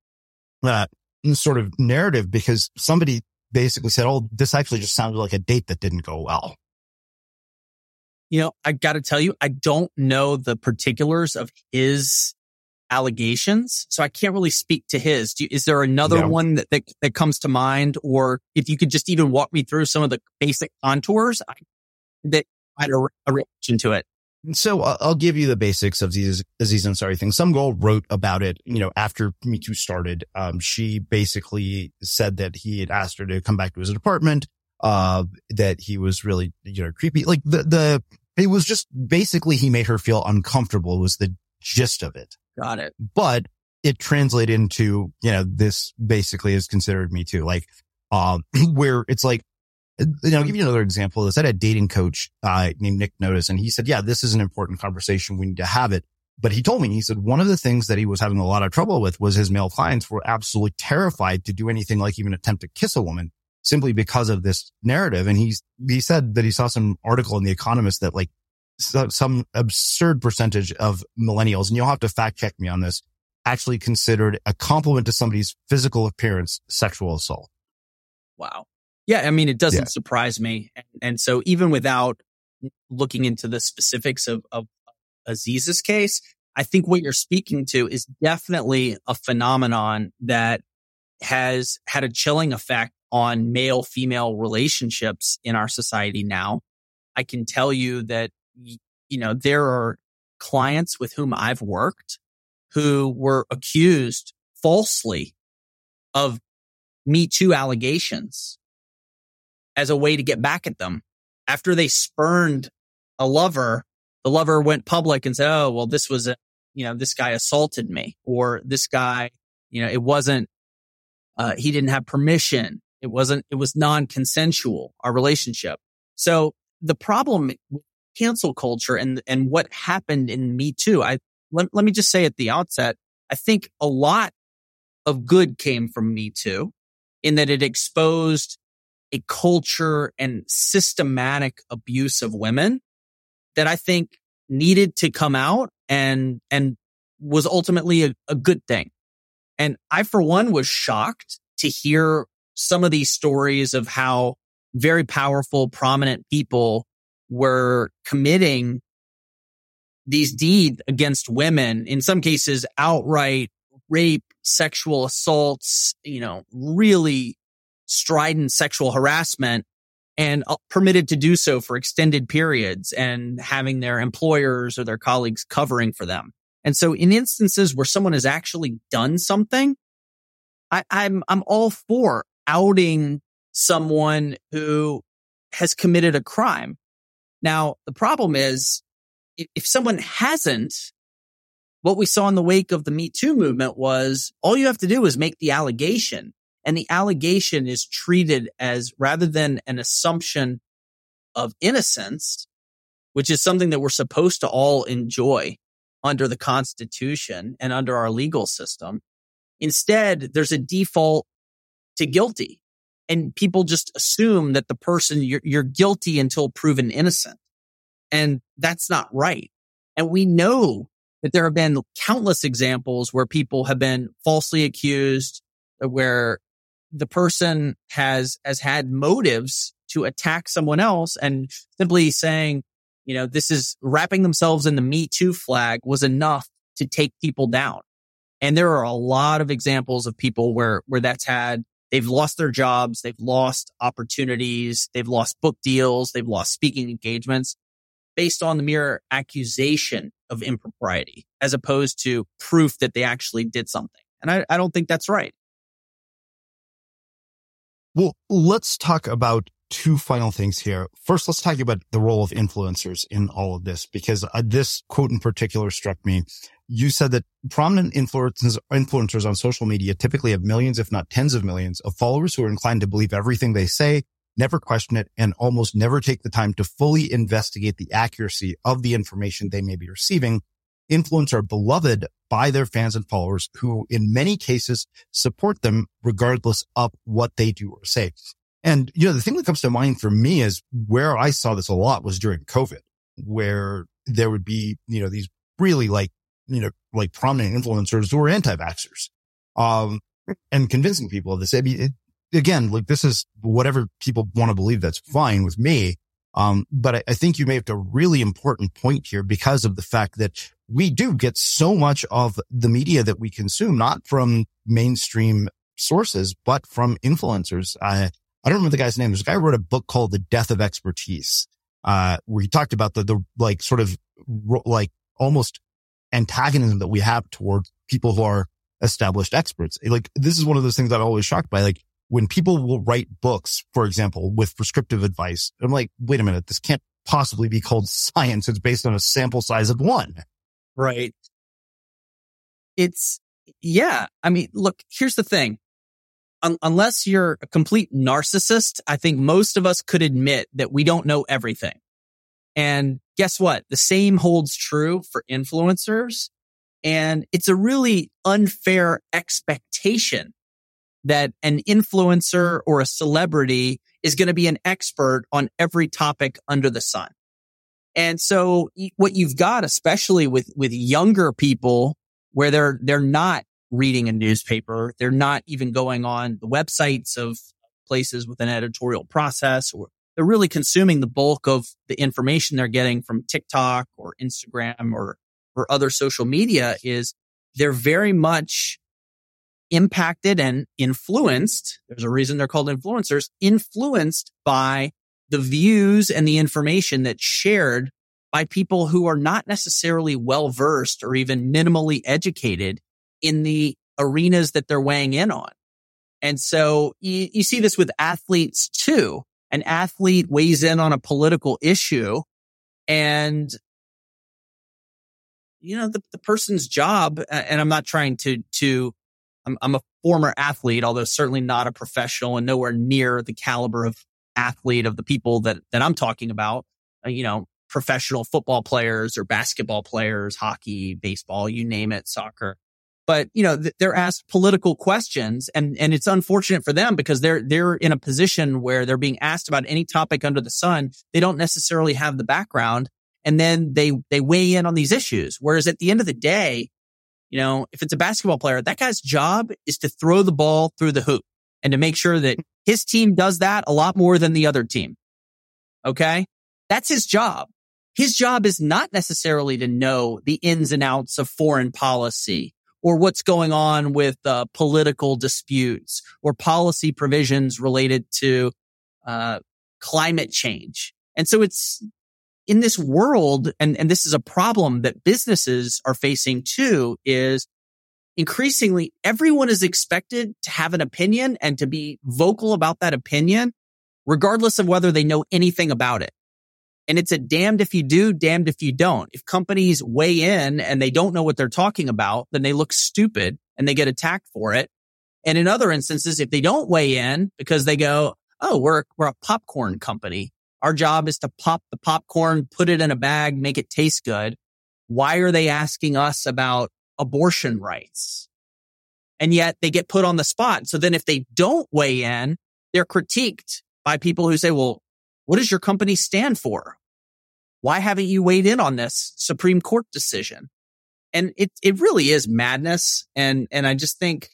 uh, sort of narrative because somebody basically said, Oh, this actually just sounded like a date that didn't go well you know, I got to tell you, I don't know the particulars of his allegations, so I can't really speak to his. You, is there another no. one that, that, that comes to mind, or if you could just even walk me through some of the basic contours I, that had a, a reaction to it? So I'll give you the basics of these Aziz Ansari things. Some girl wrote about it, you know, after Me Too started. Um, she basically said that he had asked her to come back to his apartment, uh, that he was really, you know, creepy. Like the, the it was just basically he made her feel uncomfortable was the gist of it. Got it. But it translated into, you know, this basically is considered me too. Like, um, where it's like, you know, I'll give you another example of this. I had a dating coach, uh, named Nick Notas and he said, yeah, this is an important conversation. We need to have it. But he told me, he said one of the things that he was having a lot of trouble with was his male clients were absolutely terrified to do anything like even attempt to kiss a woman simply because of this narrative. And he's, he said that he saw some article in the economist that like some absurd percentage of millennials, and you'll have to fact check me on this, actually considered a compliment to somebody's physical appearance sexual assault. Wow. Yeah. I mean, it doesn't yeah. surprise me. And, and, so even without looking into the specifics of, of Aziz's case, I think what you're speaking to is definitely a phenomenon that has had a chilling effect on male female relationships in our society now. I can tell you that, you know, there are clients with whom I've worked who were accused falsely of Me Too allegations as a way to get back at them. After they spurned a lover, the lover went public and said, Oh, well, this was a, you know, this guy assaulted me or this guy, you know, it wasn't, uh, he didn't have permission it wasn't, it was non-consensual, our relationship. So the problem with cancel culture and, and what happened in Me Too, I, let, let me just say at the outset, I think a lot of good came from Me Too in that it exposed a culture and systematic abuse of women that I think needed to come out and, and was ultimately a, a good thing. And I, for one, was shocked to hear some of these stories of how very powerful, prominent people were committing these deeds against women, in some cases, outright rape, sexual assaults, you know, really strident sexual harassment and uh, permitted to do so for extended periods and having their employers or their colleagues covering for them. And so in instances where someone has actually done something, I, I'm, I'm all for outing someone who has committed a crime. Now, the problem is if someone hasn't, what we saw in the wake of the Me Too movement was all you have to do is make the allegation and the allegation is treated as rather than an assumption of innocence, which is something that we're supposed to all enjoy under the constitution and under our legal system. Instead, there's a default to guilty. And people just assume that the person you're, you're guilty until proven innocent. And that's not right. And we know that there have been countless examples where people have been falsely accused, uh, where the person has, has had motives to attack someone else and simply saying, you know, this is wrapping themselves in the Me Too flag was enough to take people down. And there are a lot of examples of people where, where that's had They've lost their jobs. They've lost opportunities. They've lost book deals. They've lost speaking engagements based on the mere accusation of impropriety as opposed to proof that they actually did something. And I, I don't think that's right. Well, let's talk about two final things here. First, let's talk about the role of influencers in all of this, because uh, this quote in particular struck me. You said that prominent influencers, influencers on social media typically have millions, if not tens of millions of followers who are inclined to believe everything they say, never question it, and almost never take the time to fully investigate the accuracy of the information they may be receiving. Influencers are beloved by their fans and followers who in many cases support them regardless of what they do or say. And, you know, the thing that comes to mind for me is where I saw this a lot was during COVID, where there would be, you know, these really like, you know, like prominent influencers who were anti-vaxxers, um, and convincing people of this. I mean, it, again, like this is whatever people want to believe that's fine with me. Um, but I, I think you made a really important point here because of the fact that we do get so much of the media that we consume, not from mainstream sources, but from influencers. I, I don't remember the guy's name. A guy wrote a book called The Death of Expertise, uh, where he talked about the, the like sort of like almost antagonism that we have towards people who are established experts. Like this is one of those things I'm always shocked by. Like when people will write books, for example, with prescriptive advice, I'm like, wait a minute, this can't possibly be called science. It's based on a sample size of one. Right. It's, yeah. I mean, look, here's the thing. Un- unless you're a complete narcissist, I think most of us could admit that we don't know everything. And guess what? The same holds true for influencers. And it's a really unfair expectation that an influencer or a celebrity is going to be an expert on every topic under the sun. And so what you've got, especially with, with younger people where they're, they're not reading a newspaper. They're not even going on the websites of places with an editorial process or they're really consuming the bulk of the information they're getting from TikTok or Instagram or, or other social media is they're very much impacted and influenced. There's a reason they're called influencers, influenced by the views and the information that's shared by people who are not necessarily well versed or even minimally educated in the arenas that they're weighing in on. And so you, you see this with athletes too. An athlete weighs in on a political issue and you know, the, the person's job, and I'm not trying to, to, I'm, I'm a former athlete, although certainly not a professional and nowhere near the caliber of athlete of the people that, that I'm talking about, uh, you know, professional football players or basketball players, hockey, baseball, you name it, soccer. But, you know, they're asked political questions and, and it's unfortunate for them because they're, they're in a position where they're being asked about any topic under the sun. They don't necessarily have the background and then they, they weigh in on these issues. Whereas at the end of the day, you know, if it's a basketball player, that guy's job is to throw the ball through the hoop and to make sure that his team does that a lot more than the other team. Okay. That's his job. His job is not necessarily to know the ins and outs of foreign policy or what's going on with uh, political disputes or policy provisions related to uh, climate change. And so it's in this world, and, and this is a problem that businesses are facing too, is increasingly everyone is expected to have an opinion and to be vocal about that opinion, regardless of whether they know anything about it. And it's a damned if you do, damned if you don't. If companies weigh in and they don't know what they're talking about, then they look stupid and they get attacked for it. And in other instances, if they don't weigh in because they go, Oh, we're, we're a popcorn company. Our job is to pop the popcorn, put it in a bag, make it taste good. Why are they asking us about abortion rights? And yet they get put on the spot. So then if they don't weigh in, they're critiqued by people who say, well, what does your company stand for? Why haven't you weighed in on this Supreme Court decision? And it, it really is madness. And, and I just think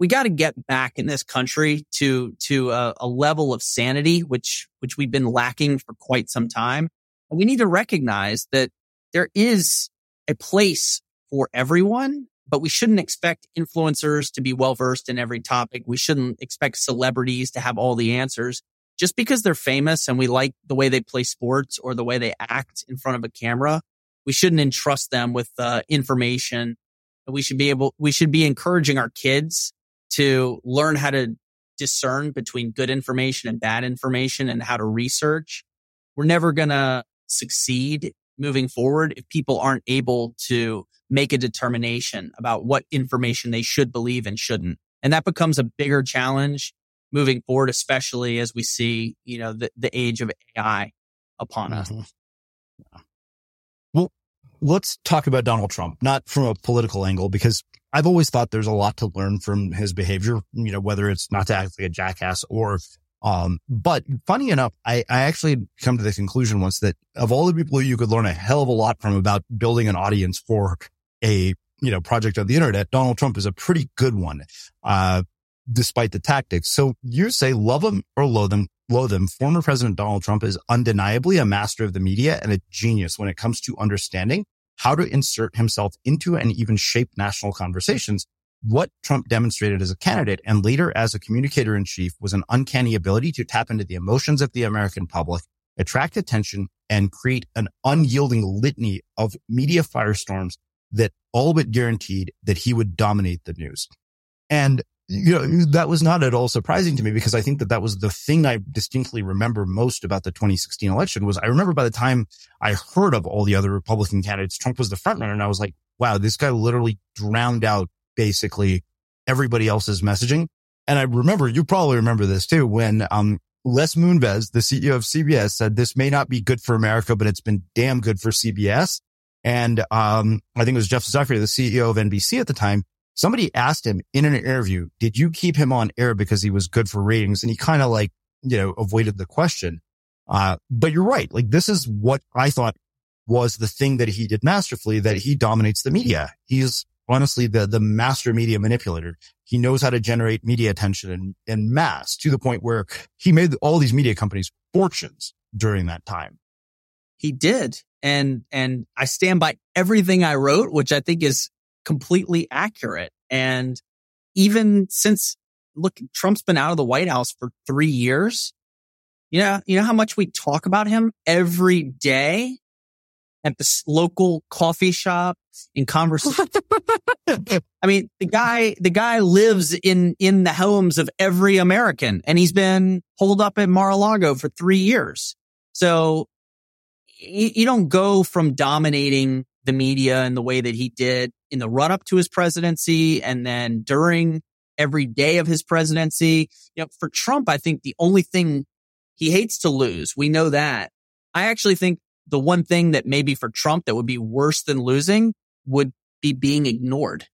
we got to get back in this country to to a, a, level of sanity which which we've been lacking for quite some time and we need to recognize that there is a place for everyone but we shouldn't expect influencers to be well versed in every topic we shouldn't expect celebrities to have all the answers just because they're famous and we like the way they play sports or the way they act in front of a camera we shouldn't entrust them with uh, information we should be able we should be encouraging our kids to learn how to discern between good information and bad information and how to research, we're never going to succeed moving forward if people aren't able to make a determination about what information they should believe and shouldn't. And that becomes a bigger challenge moving forward, especially as we see, you know, the, the age of AI upon mm-hmm. us. Well, let's talk about Donald Trump, not from a political angle, because I've always thought there's a lot to learn from his behavior, you know, whether it's not to act like a jackass or, um, but funny enough, I, I actually come to the conclusion once that of all the people you could learn a hell of a lot from about building an audience for a, you know, project on the internet, Donald Trump is a pretty good one. Uh, despite the tactics. So you say love them or loathe them, loathe them. Former President Donald Trump is undeniably a master of the media and a genius when it comes to understanding how to insert himself into and even shape national conversations. What Trump demonstrated as a candidate and later as a communicator in chief was an uncanny ability to tap into the emotions of the American public, attract attention and create an unyielding litany of media firestorms that all but guaranteed that he would dominate the news. And you know, that was not at all surprising to me because I think that that was the thing I distinctly remember most about the 2016 election was I remember by the time I heard of all the other Republican candidates, Trump was the frontrunner and I was like, wow, this guy literally drowned out basically everybody else's messaging. And I remember, you probably remember this too, when, um, Les Moonves, the CEO of CBS said this may not be good for America, but it's been damn good for CBS. And, um, I think it was Jeff Zucker, the CEO of NBC at the time Somebody asked him in an interview, did you keep him on air because he was good for ratings? And he kind of like, you know, avoided the question. Uh, but you're right. Like this is what I thought was the thing that he did masterfully, that he dominates the media. He's honestly the, the master media manipulator. He knows how to generate media attention and, and mass to the point where he made all these media companies fortunes during that time. He did. And, and I stand by everything I wrote, which I think is completely accurate. And even since look, Trump's been out of the White House for three years. You know, you know how much we talk about him every day at the local coffee shop in conversation. I mean, the guy, the guy lives in, in the homes of every American and he's been holed up at Mar-a-Lago for three years. So you, you don't go from dominating the media in the way that he did in the run up to his presidency and then during every day of his presidency. You know, for Trump, I think the only thing he hates to lose, we know that. I actually think the one thing that maybe for Trump that would be worse than losing would be being ignored.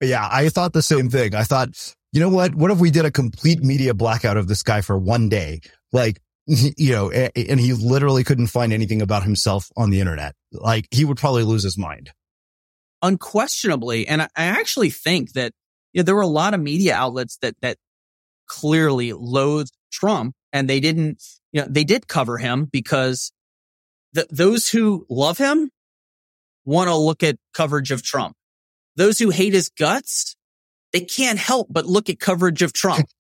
Yeah, I thought the same thing. I thought, you know what? What if we did a complete media blackout of this guy for one day? Like, you know, and he literally couldn't find anything about himself on the internet. Like he would probably lose his mind. Unquestionably. And I actually think that you know, there were a lot of media outlets that, that clearly loathed Trump and they didn't, you know, they did cover him because the, those who love him want to look at coverage of Trump. Those who hate his guts, they can't help but look at coverage of Trump.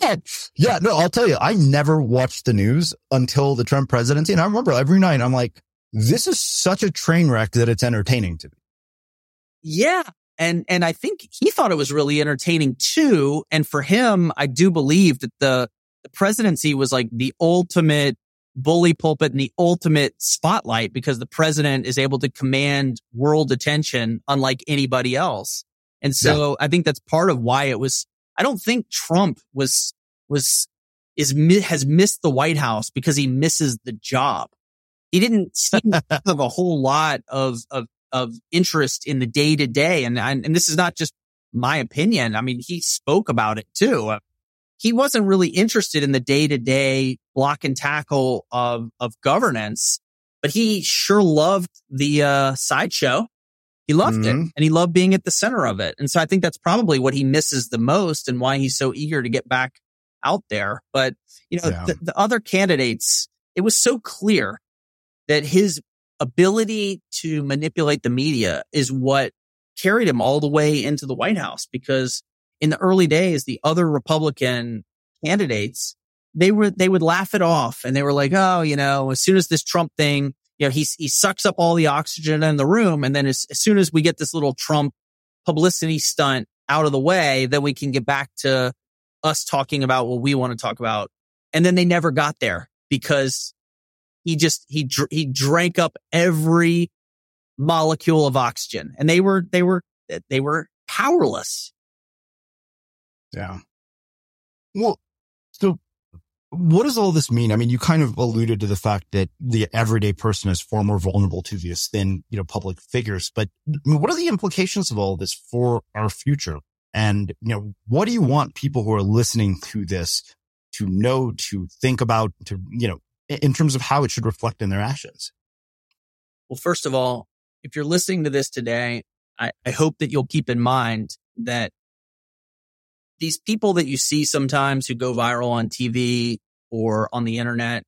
yeah, no, I'll tell you, I never watched the news until the Trump presidency. And I remember every night I'm like, this is such a train wreck that it's entertaining to me. Yeah. And, and I think he thought it was really entertaining too. And for him, I do believe that the, the presidency was like the ultimate bully pulpit and the ultimate spotlight because the president is able to command world attention unlike anybody else. And so yeah. I think that's part of why it was I don't think Trump was, was, is, has missed the White House because he misses the job. He didn't seem to have a whole lot of, of, of interest in the day to day. And, and this is not just my opinion. I mean, he spoke about it too. He wasn't really interested in the day to day block and tackle of, of governance, but he sure loved the, uh, sideshow he loved mm-hmm. it and he loved being at the center of it. And so I think that's probably what he misses the most and why he's so eager to get back out there. But, you know, yeah. the, the other candidates, it was so clear that his ability to manipulate the media is what carried him all the way into the White House because in the early days, the other Republican candidates, they were, they would laugh it off and they were like, Oh, you know, as soon as this Trump thing you know, he, he sucks up all the oxygen in the room. And then as, as soon as we get this little Trump publicity stunt out of the way, then we can get back to us talking about what we want to talk about. And then they never got there because he just, he, he drank up every molecule of oxygen and they were, they were, they were powerless. Yeah. Well, so what does all this mean? I mean, you kind of alluded to the fact that the everyday person is far more vulnerable to this than, you know, public figures, but what are the implications of all this for our future? And, you know, what do you want people who are listening to this to know, to think about, to, you know, in terms of how it should reflect in their actions? Well, first of all, if you're listening to this today, I, I hope that you'll keep in mind that these people that you see sometimes who go viral on TV or on the internet,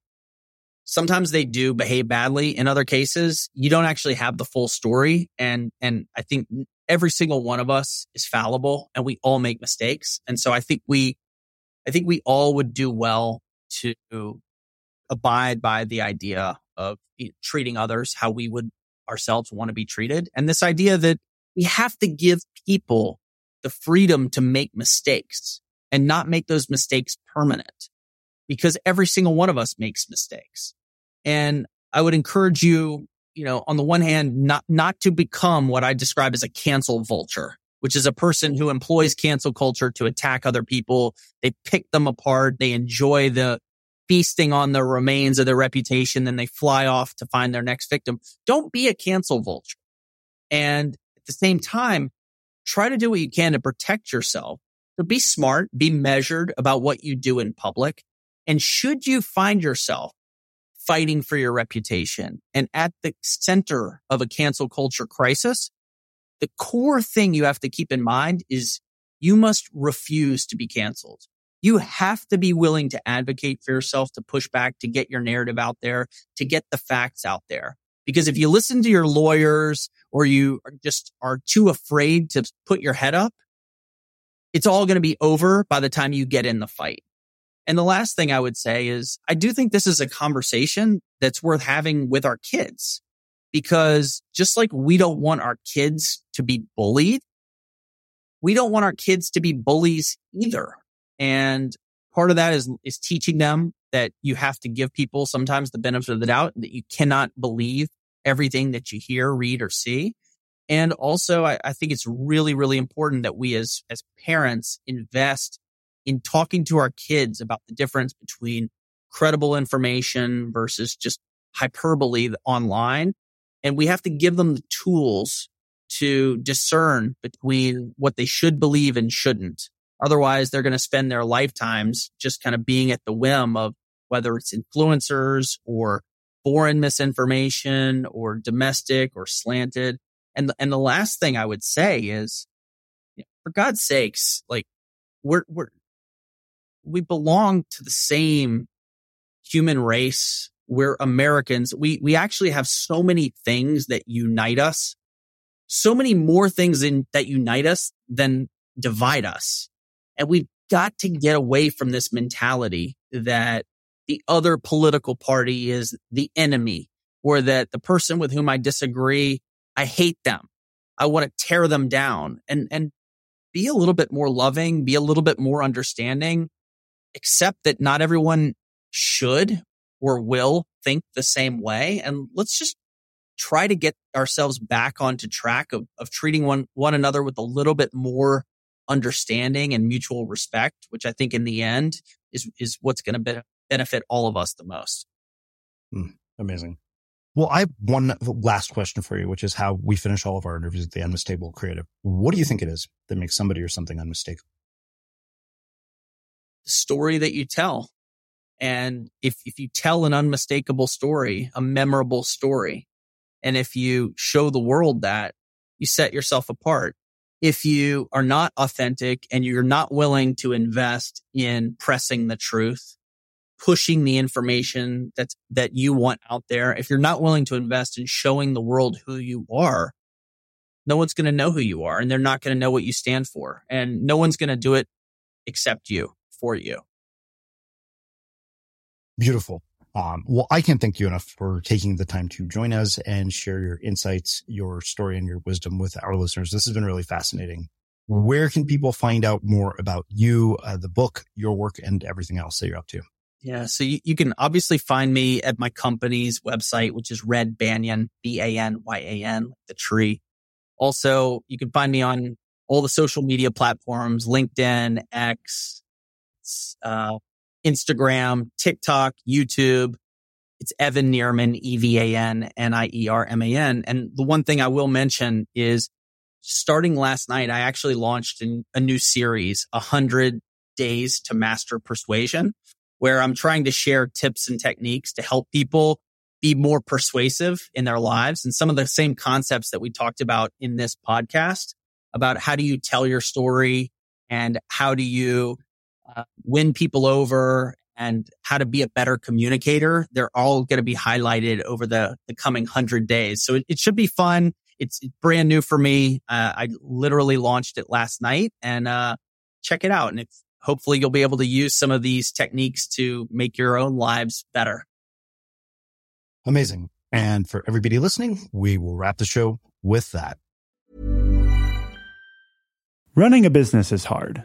sometimes they do behave badly. In other cases, you don't actually have the full story. And, and I think every single one of us is fallible and we all make mistakes. And so I think we, I think we all would do well to abide by the idea of treating others how we would ourselves want to be treated. And this idea that we have to give people the freedom to make mistakes and not make those mistakes permanent because every single one of us makes mistakes. And I would encourage you you know, on the one hand, not, not to become what I describe as a cancel vulture, which is a person who employs cancel culture to attack other people. They pick them apart. They enjoy the feasting on the remains of their reputation. Then they fly off to find their next victim. Don't be a cancel vulture. And at the same time, try to do what you can to protect yourself. So be smart, be measured about what you do in public. And should you find yourself fighting for your reputation. And at the center of a cancel culture crisis, the core thing you have to keep in mind is you must refuse to be canceled. You have to be willing to advocate for yourself, to push back, to get your narrative out there, to get the facts out there. Because if you listen to your lawyers or you just are too afraid to put your head up, it's all going to be over by the time you get in the fight. And the last thing I would say is I do think this is a conversation that's worth having with our kids because just like we don't want our kids to be bullied, we don't want our kids to be bullies either. And part of that is, is teaching them that you have to give people sometimes the benefit of the doubt that you cannot believe everything that you hear, read or see. And also I, I think it's really, really important that we as, as parents invest in talking to our kids about the difference between credible information versus just hyperbole online. And we have to give them the tools to discern between what they should believe and shouldn't. Otherwise, they're going to spend their lifetimes just kind of being at the whim of whether it's influencers or foreign misinformation or domestic or slanted. And, and the last thing I would say is, you know, for God's sakes, like we're, we're, we belong to the same human race. We're Americans. We, we actually have so many things that unite us, so many more things in, that unite us than divide us. And we've got to get away from this mentality that the other political party is the enemy or that the person with whom I disagree, I hate them. I want to tear them down and, and be a little bit more loving, be a little bit more understanding accept that not everyone should or will think the same way. And let's just try to get ourselves back onto track of, of treating one, one another with a little bit more understanding and mutual respect, which I think in the end is, is what's going to be- benefit all of us the most. Hmm, amazing. Well, I have one last question for you, which is how we finish all of our interviews at the Unmistakable Creative. What do you think it is that makes somebody or something unmistakable? The story that you tell. And if, if you tell an unmistakable story, a memorable story, and if you show the world that, you set yourself apart. If you are not authentic and you're not willing to invest in pressing the truth, pushing the information that's, that you want out there, if you're not willing to invest in showing the world who you are, no one's going to know who you are and they're not going to know what you stand for. And no one's going to do it except you for you. Beautiful. Um, well, I can't thank you enough for taking the time to join us and share your insights, your story, and your wisdom with our listeners. This has been really fascinating. where can people find out more about you, uh, the book, your work, and everything else that you're up to? Yeah. So you, you can obviously find me at my company's website, which is Red Banyan, B-A-N-Y-A-N, the tree. Also, you can find me on all the social media platforms, LinkedIn, X, uh, Instagram, TikTok, YouTube. It's Evan Nierman, E-V-A-N, N-I-E-R-M-A-N. And the one thing I will mention is starting last night, I actually launched a new series, a hundred days to master persuasion, where I'm trying to share tips and techniques to help people be more persuasive in their lives and some of the same concepts that we talked about in this podcast about how do you tell your story and how do you uh, win people over and how to be a better communicator. They're all going to be highlighted over the, the coming hundred days. So it, it, should be fun. It's brand new for me. Uh, I literally launched it last night and, uh, check it out. And it's, hopefully you'll be able to use some of these techniques to make your own lives better. Amazing. And for everybody listening, we will wrap the show with that. Running a business is hard,